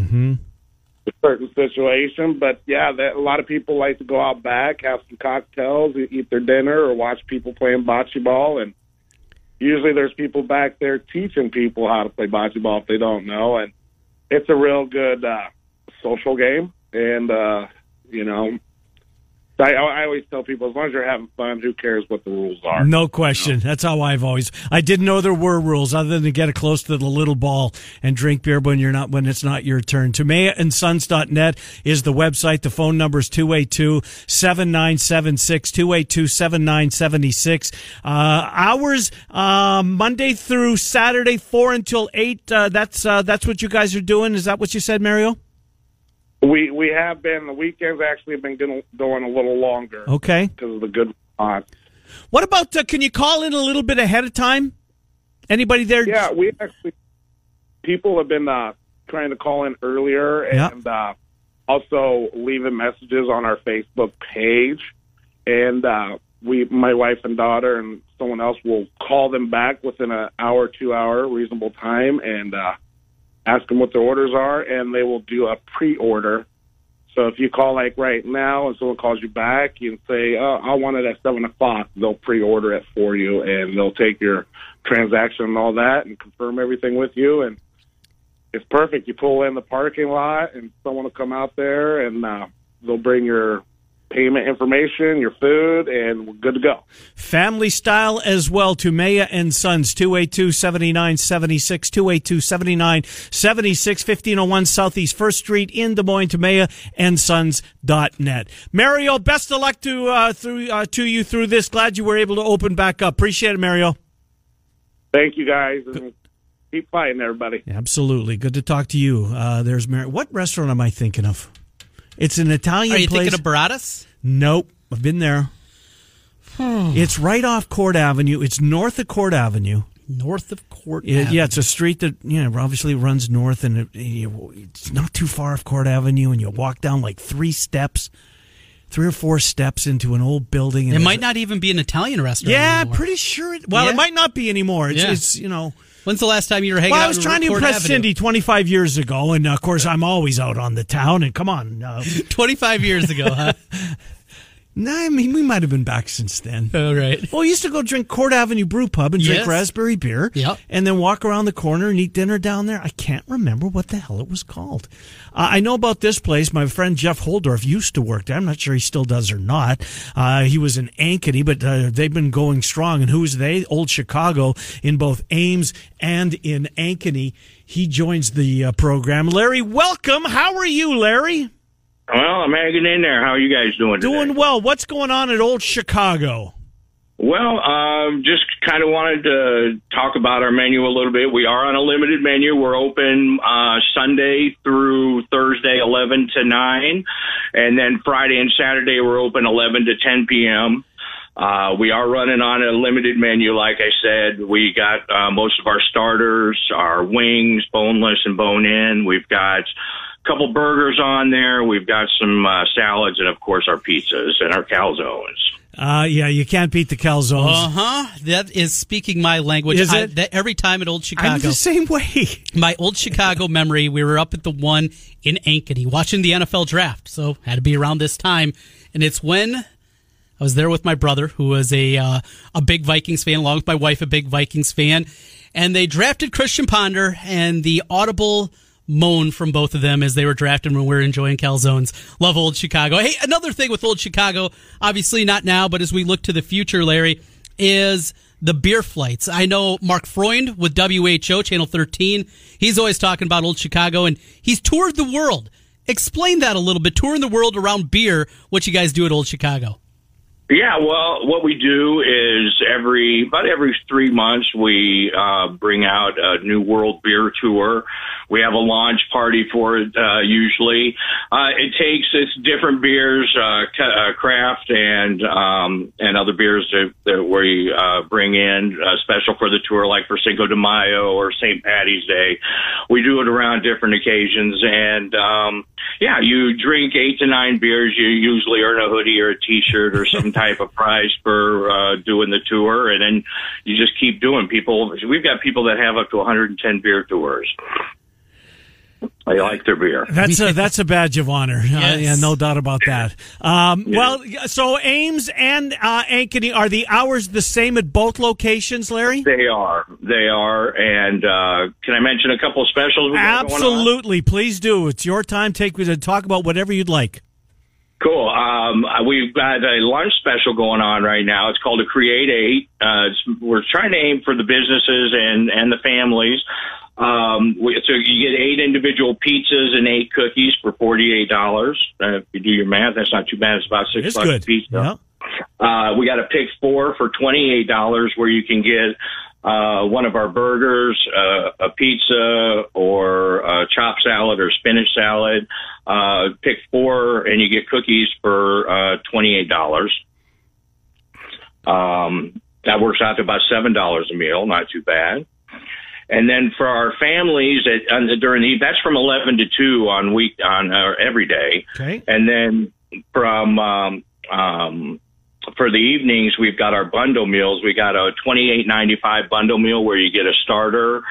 a certain situation. But yeah, that, a lot of people like to go out back, have some cocktails, eat their dinner, or watch people playing bocce ball, and usually there's people back there teaching people how to play bocce ball if they don't know, and it's a real good uh, social game. And uh, you know, I, I always tell people as long as you're having fun, who cares what the rules are? No question. That's how I've always. I didn't know there were rules other than to get close to the little ball and drink beer when you're not when it's not your turn. TumeaandSons.net is the website. The phone number is 282-7976, 282-7976. Uh, hours uh, Monday through Saturday, four until eight. Uh, that's uh, that's what you guys are doing. Is that what you said, Mario? We we have been the weekends actually have been going a little longer Okay. because of the good response. What about? Uh, can you call in a little bit ahead of time? Anybody there? Yeah, we actually people have been uh, trying to call in earlier Yeah. and uh, also leaving messages on our Facebook page, and uh, we, my wife and daughter and someone else will call them back within an hour, two hour reasonable time, and uh, ask them what their orders are, and they will do a pre-order. So if you call like right now and someone calls you back, you say, "Oh, I want it at seven o'clock." They'll pre-order it for you, and they'll take your transaction and all that, and confirm everything with you. And it's perfect. You pull in the parking lot, and someone will come out there, and uh, they'll bring your payment information, your food, and we're good to go. Family style as well Tumea and Sons, 282-7976, 282-7976, 1501 Southeast 1st Street in Des Moines, Tumea and Sons.net. Mario, best of luck to, uh, through, uh, to you through this. Glad you were able to open back up. Appreciate it, Mario. Thank you guys, and keep fighting, everybody. Absolutely. Good to talk to you. Uh, there's Mario. What restaurant am I thinking of? It's an Italian Are you place. thinking of Baratta's? Nope. I've been there. Hmm. it's right off Court Avenue. It's north of Court Avenue. North of Court. It- Avenue. yeah, it's a street that you know obviously runs north, and it, it's not too far off Court Avenue. And you walk down like three steps, three or four steps into an old building. And It might not even be an Italian restaurant. Yeah, anymore. pretty sure. It, well, Yeah. it might not be anymore. It's, Yeah. it's you know. When's the last time you were hanging Well, out? I was trying to impress Avenue? Cindy 25 years ago, and of course I'm always out on the town. And come on, uh, 25 years ago, huh? Nah, I mean, we might have been back since then. All right. Well, we used to go drink Court Avenue Brew Pub and drink Yes. raspberry beer. Yep. And then walk around the corner and eat dinner down there. I can't remember what the hell it was called. Uh, I know about this place. My friend Jeff Holdorf used to work there. I'm not sure he still does or not. Uh, he was in Ankeny, but uh, they've been going strong. And who's they? Old Chicago in both Ames and in Ankeny. He joins the uh, program. Larry, welcome. How are you, Larry? Well, I'm hanging in there. How are you guys doing? today? Doing well. What's going on at Old Chicago? Well, um, just kind of wanted to talk about our menu a little bit. We are on a limited menu. We're open uh, Sunday through Thursday, 11 to 9. And then Friday and Saturday, we're open 11 to 10 p.m. Uh, we are running on a limited menu, like I said. We got uh, most of our starters, our wings, boneless and bone in. We've got couple burgers on there. We've got some uh, salads, and of course our pizzas and our calzones. Uh, yeah, you can't beat the calzones. Uh huh. That is speaking my language. Is I- it? that every time at Old Chicago. I'm the same way. my old Chicago memory, we were up at the one in Ankeny watching the NFL draft. So had to be around this time. And it's when I was there with my brother, who was a uh, a big Vikings fan, along with my wife, a big Vikings fan. And they drafted Christian Ponder, and the audible moan from both of them as they were drafted when we were enjoying calzones. Love old Chicago. Hey, another thing with old Chicago, obviously not now, but as we look to the future, Larry, is the beer flights. I know Mark Freund with WHO Channel 13. He's always talking about old Chicago, and he's toured the world. Explain that a little bit. Touring the world around beer, what you guys do at Old Chicago. Yeah, well, what we do is every about every three months we uh, bring out a new world beer tour. We have a launch party for it uh, usually. Uh, it takes it's different beers, uh, uh, craft and um, and other beers that, that we uh, bring in uh, special for the tour, like for Cinco de Mayo or St. Patty's Day. We do it around different occasions, and um, yeah, you drink eight to nine beers. You usually earn a hoodie or a T-shirt or some type of prize for uh, doing the tour, and then you just keep doing. People, we've got people that have up to 110 beer tours. They like their beer. That's a that's a badge of honor. Uh, yeah, no doubt about that. Um, Well, so Ames and uh, Ankeny are the hours the same at both locations, Larry? They are. They are. And uh, can I mention a couple of specials? we got going on? Absolutely, please do. It's your time. Take to talk about whatever you'd like. Cool. Um, we've got a lunch special going on right now. It's called a Create Eight. Uh, it's, we're trying to aim for the businesses and and the families. Um, we, so you get eight individual pizzas and eight cookies for forty eight dollars. Uh, if you do your math, that's not too bad. It's about six It's bucks a pizza. Yeah. Uh, we got a pick four for twenty eight dollars, where you can get uh, one of our burgers, uh, a pizza, or a chopped salad or spinach salad. Uh, pick four, and you get cookies for uh, twenty eight dollars. Um, that works out to about seven dollars a meal. Not too bad. And then for our families at, on the, during the that's from eleven to two on week on uh, every day. Okay. And then from um, um, for the evenings, we've got our bundle meals. We got a twenty eight ninety five bundle meal where you get a starter,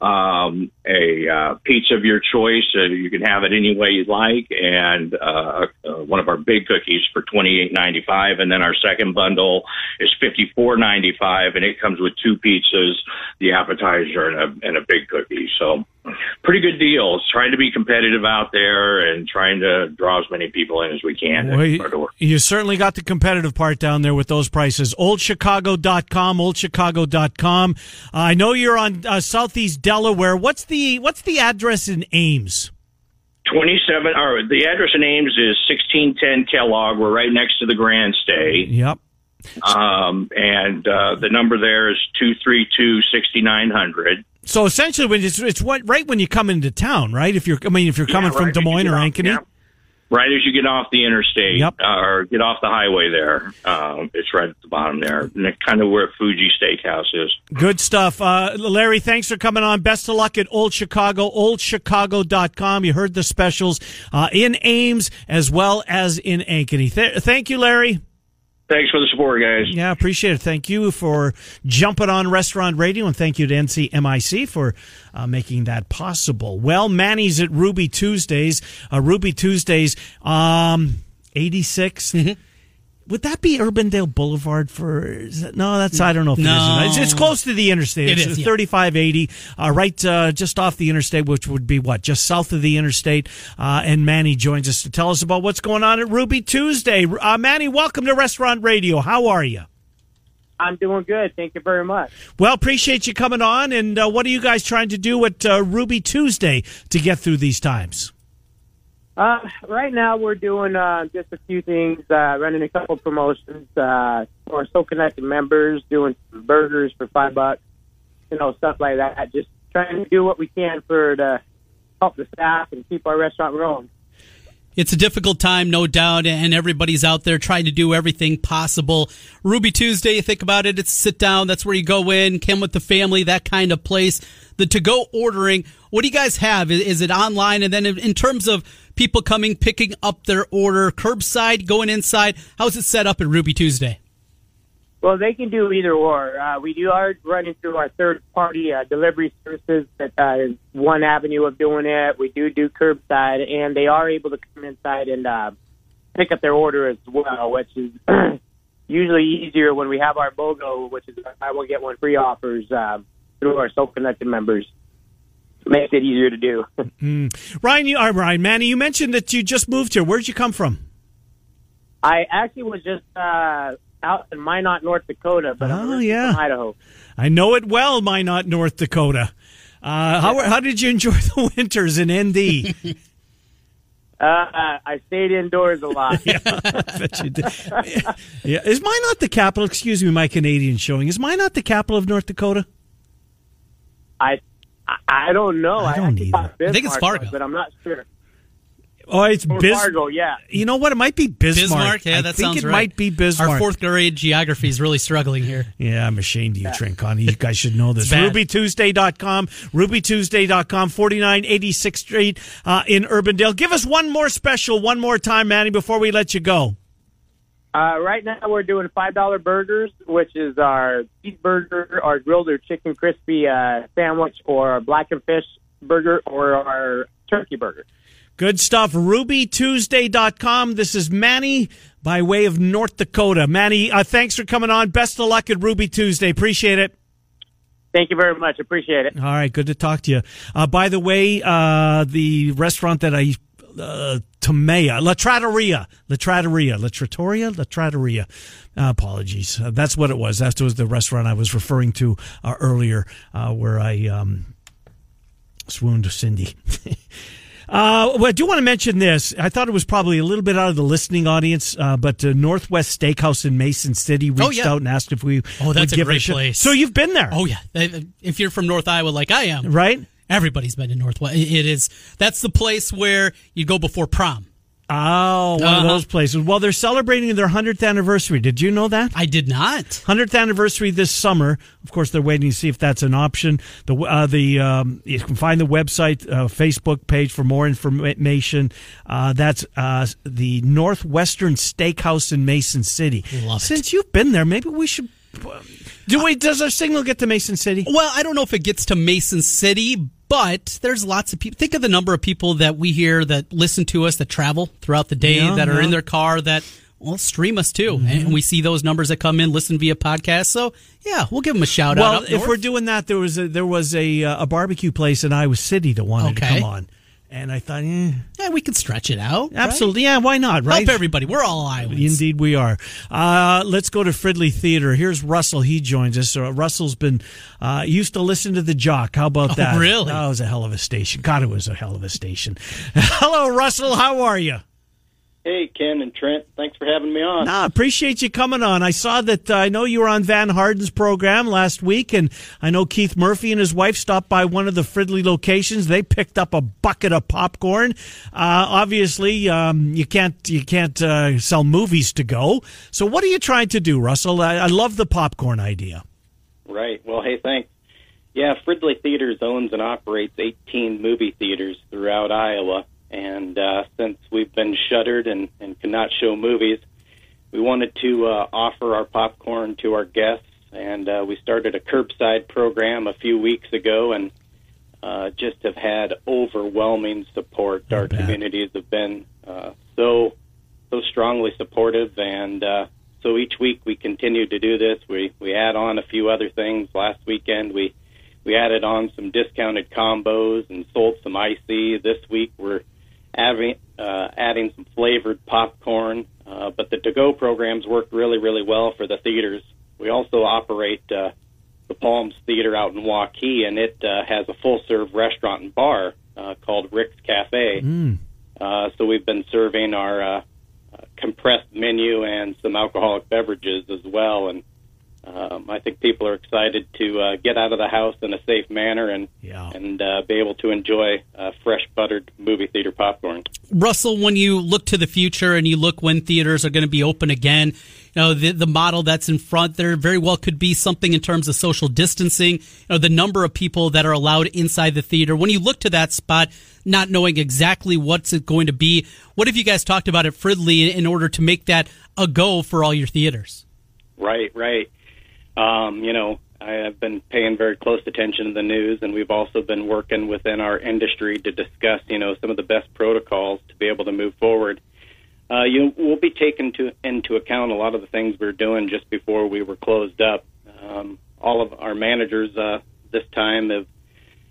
um, a uh, pizza of your choice. Uh, you can have it any way you'd like, and uh, uh, one of our big cookies for twenty eight ninety five. And then our second bundle is fifty four ninety five, and it comes with two pizzas, the appetizer, and a, and a big cookie. So pretty good deals. Trying to be competitive out there and trying to draw as many people in as we can. Well, you, you certainly got the competitive part down there with those prices. OldChicago.com, OldChicago.com. Uh, I know you're on uh, Southeast Delaware. What's the what's the address in Ames? 27, or the address in Ames is 1610 Kellogg. We're right next to the Grand Stay. Yep. Um, and uh, the number there is 232 6900. So essentially, when it's it's what right when you come into town, right? If you're, I mean, if you're coming Yeah, from Des Moines or off- Ankeny, yeah. Right as you get off the interstate Yep. uh, or get off the highway there. Um, it's right at the bottom there. Kind of where Fuji Steakhouse is. Good stuff. Uh, Larry, thanks for coming on. Best of luck at Old Chicago, oldchicago.com. You heard the specials uh, in Ames as well as in Ankeny. Th- thank you, Larry. Thanks for the support, guys. Yeah, appreciate it. Thank you for jumping on Restaurant Radio, and thank you to NCMIC for uh, making that possible. Well, Manny's at Ruby Tuesdays. Uh, Ruby Tuesdays, um, 86th. Would that be Urbandale Boulevard for? That, no, that's I don't know if No. it is. It's, it's close to the interstate. It it's is, 3580, uh, right uh, just off the interstate, which would be what just south of the interstate. Uh, and Manny joins us to tell us about what's going on at Ruby Tuesday. Uh, Manny, welcome to Restaurant Radio. How are you? I'm doing good. Thank you very much. Well, appreciate you coming on. And uh, what are you guys trying to do at uh, Ruby Tuesday to get through these times? Uh, right now, we're doing uh, just a few things, uh, running a couple promotions uh, for So Connected members, doing burgers for five bucks, you know, stuff like that. Just trying to do what we can for to help the staff and keep our restaurant rolling. It's a difficult time, no doubt, and everybody's out there trying to do everything possible. Ruby Tuesday, you think about it, it's sit down. That's where you go in, come with the family, that kind of place. The to go ordering, what do you guys have? Is, it online? And then in terms of people coming, picking up their order, curbside, going inside, how's it set up at Ruby Tuesday? Well, they can do either or. Uh, we do are running through our third party uh, delivery services. That uh, is one avenue of doing it. We do do curbside, and they are able to come inside and uh, pick up their order as well, which is usually easier when we have our BOGO, which is I will get one free offers uh, through our So Connected members. Makes it easier to do. Mm. Ryan, you are Ryan Manny. You mentioned that you just moved here. Where'd you come from? I actually was just uh, out in Minot, North Dakota, but I'm Oh, yeah. from Idaho. I know it well, Minot, North Dakota. Uh, how how did you enjoy the winters in ND? Uh, I stayed indoors a lot. yeah, I did. Yeah, is Minot the capital? Excuse me, my Canadian showing. Is Minot the capital of North Dakota? I I- I don't know. I don't thought either. I think it's Fargo. but I'm not sure. Oh, it's Bismarck. Yeah. You know what? It might be Bismarck. Bismarck, yeah, I that think sounds it right. might be Bismarck. Our fourth grade geography is really struggling here. Yeah, I'm ashamed of you, Trent Connie. You guys should know this. It's bad. RubyTuesday.com, RubyTuesday.com, 4986th Street uh, in Urbandale. Give us one more special, one more time, Manny, before we let you go. Uh, right now we're doing five dollar burgers, which is our beef burger, our grilled or chicken crispy uh, sandwich, or our blackened fish burger, or our turkey burger. Good stuff. RubyTuesday.com. This is Manny by way of North Dakota. Manny, uh, thanks for coming on. Best of luck at Ruby Tuesday. Appreciate it. Thank you very much. Appreciate it. All right, good to talk to you. Uh, by the way, uh, the restaurant that I uh, Tumea, La Trattoria, La Trattoria, La Trattoria, La Trattoria. Uh, apologies, uh, that's what it was. That was the restaurant I was referring to uh, earlier, uh, where I um, swooned Cindy. Uh, well, I do want to mention this. I thought it was probably a little bit out of the listening audience, uh, but uh, Northwest Steakhouse in Mason City reached Oh, yeah. out and asked if we Oh, that's would a give great shot. place. So you've been there, Oh yeah, if you're from North Iowa like I am, right? Everybody's been to Northwest. It is that's the place where you go before prom. Oh, one of Uh-huh. those places. Well, they're celebrating their 100th anniversary. Did you know that? I did not. 100th anniversary this summer. Of course, they're waiting to see if that's an option. The uh, the um, you can find the website, uh, Facebook page for more information. Uh, that's uh, the Northwestern Steakhouse in Mason City. Love it. Since you've been there, maybe we should. Do we? Does our signal get to Mason City? Well, I don't know if it gets to Mason City, but there's lots of people. Think of the number of people that we hear that listen to us that travel throughout the day Yeah, that are yeah. in their car that well stream us too, and we see those numbers that come in, listen via podcast. So yeah, we'll give them a shout well, out. up if north. we're doing that, there was a, there was a uh, a barbecue place in Iowa City that wanted to Okay. come on, and I thought, eh, yeah, we could stretch it out. right? absolutely, yeah, why not? Right? Help everybody. We're all Iowans. Indeed, we are. Uh, let's go to Fridley Theater. Here's Russell. He joins us. Uh, Russell's been uh, used to listen to the Jock. How about Oh, that? really? That was a hell of a station. God, it was a hell of a station. Hello, Russell. How are you? Hey, Ken and Trent. Thanks for having me on. No, appreciate you coming on. I saw that. Uh, I know you were on Van Harden's program last week, and I know Keith Murphy and his wife stopped by one of the Fridley locations. They picked up a bucket of popcorn. Uh, obviously, um, you can't you can't uh, sell movies to go. So, what are you trying to do, Russell? I, I love the popcorn idea. Right. Well, hey, thanks. Yeah, Fridley Theaters owns and operates 18 movie theaters throughout Iowa. And uh, since we've been shuttered and, and cannot show movies, we wanted to uh, offer our popcorn to our guests. And uh, we started a curbside program a few weeks ago and uh, just have had overwhelming support. Our communities have been uh, so so strongly supportive, and uh, so each week we continue to do this. We we add on a few other things. Last weekend we we added on some discounted combos and sold some icy. This week we're adding uh, adding some flavored popcorn. Uh, but the to-go programs work really really well for the theaters. We also operate uh, the Palms Theater out in Waukee, and it uh, has a full-serve restaurant and bar uh, called Rick's Cafe. Mm. Uh, so we've been serving our uh, uh, compressed menu and some alcoholic beverages as well. And um, I think people are excited to uh, get out of the house in a safe manner and Yeah. and uh, be able to enjoy uh, fresh buttered movie theater popcorn. Russell, when you look to the future and you look when theaters are going to be open again, you know the the model that's in front there very well could be something in terms of social distancing. You know the number of people that are allowed inside the theater. When you look to that spot, not knowing exactly what's it going to be, what have you guys talked about at Fridley in order to make that a go for all your theaters? Right, right. Um, you know, I have been paying very close attention to the news, and we've also been working within our industry to discuss, you know, some of the best protocols to be able to move forward. Uh, you we'll be taking to, into account a lot of the things we were doing just before we were closed up. Um, all of our managers uh, this time have,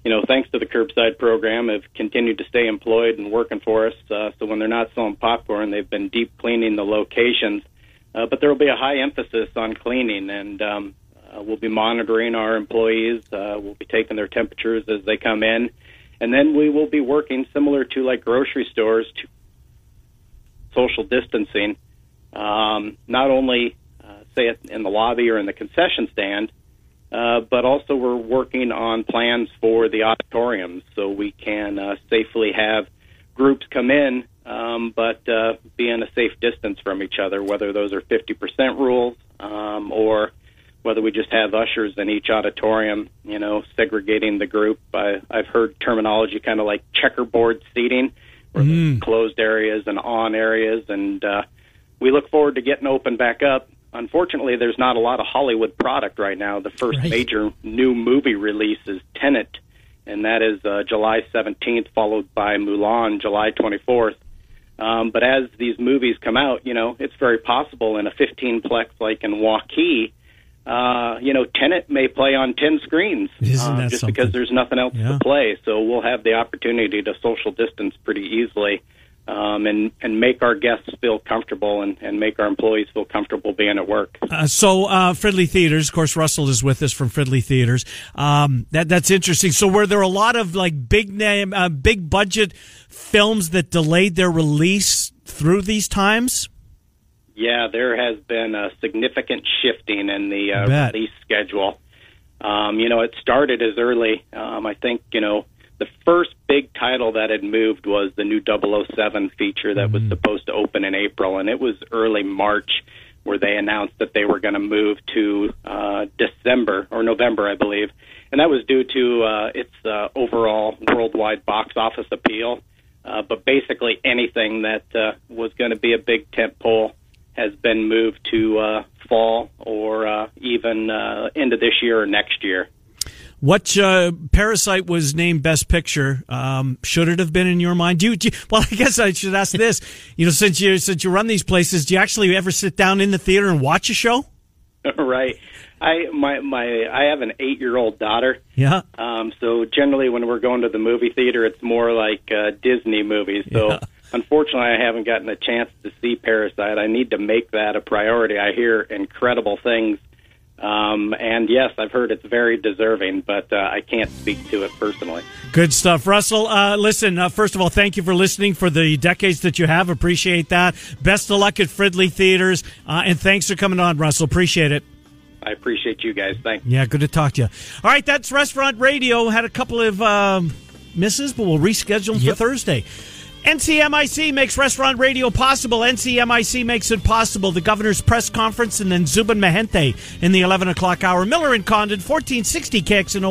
you know, thanks to the curbside program, have continued to stay employed and working for us. Uh, so when they're not selling popcorn, they've been deep cleaning the locations. Uh, but there will be a high emphasis on cleaning, and um, uh, we'll be monitoring our employees. Uh, we'll be taking their temperatures as they come in, and then we will be working similar to like grocery stores to social distancing. Um, not only uh, say it in the lobby or in the concession stand, uh, but also we're working on plans for the auditoriums so we can uh, safely have groups come in, um, but uh, be in a safe distance from each other, whether those are 50% rules um, or whether we just have ushers in each auditorium, you know, segregating the group. I, I've heard terminology kind of like checkerboard seating, where there's closed areas and on areas, and uh, we look forward to getting open back up. Unfortunately, there's not a lot of Hollywood product right now. The first major new movie release is Tenet, and that is uh, July 17th, followed by Mulan, July 24th. Um, but as these movies come out, you know, it's very possible in a 15 plex like in Waukee, uh, you know, Tenet may play on 10 screens uh, just something? because there's nothing else Yeah. to play. So we'll have the opportunity to social distance pretty easily. Um, and and make our guests feel comfortable and, and make our employees feel comfortable being at work. Uh, so uh, Fridley Theaters, of course, Russell is with us from Fridley Theaters. Um, that that's interesting. So were there are a lot of like big name, uh, big budget films that delayed their release through these times? Yeah, there has been a significant shifting in the uh, release schedule. Um, you know, it started as early. Um, I think you know the first big title that had moved was the new 007 feature that was supposed to open in April, and it was early March where they announced that they were going to move to uh, December or November, I believe, and that was due to uh, its uh, overall worldwide box office appeal. Uh, but basically, anything that uh, was going to be a big tent pole has been moved to uh, fall or uh, even uh, into this year or next year. What uh, Parasite was named Best Picture? Um, should it have been in your mind? Do you, do you- well, I guess I should ask this. You know, since you since you run these places, do you actually ever sit down in the theater and watch a show? right. I my my I have an eight year old daughter. Yeah. Um, so generally, when we're going to the movie theater, it's more like uh, Disney movies. So Yeah. unfortunately, I haven't gotten a chance to see Parasite. I need to make that a priority. I hear incredible things. Um, and yes, I've heard it's very deserving, but uh, I can't speak to it personally. Good stuff, Russell. Uh, listen, uh, first of all, thank you for listening for the decades that you have. Appreciate that. Best of luck at Fridley Theaters, uh, and thanks for coming on, Russell. Appreciate it. I appreciate you guys. Thanks. Yeah, good to talk to you. All right, that's Restaurant Radio. Had a couple of um, misses, but we'll reschedule them for Thursday. NCMIC makes Restaurant Radio possible. NCMIC makes it possible. The governor's press conference and then Zubin Mehenti in the 11 o'clock hour. Miller and Condon, 1460 KXNO.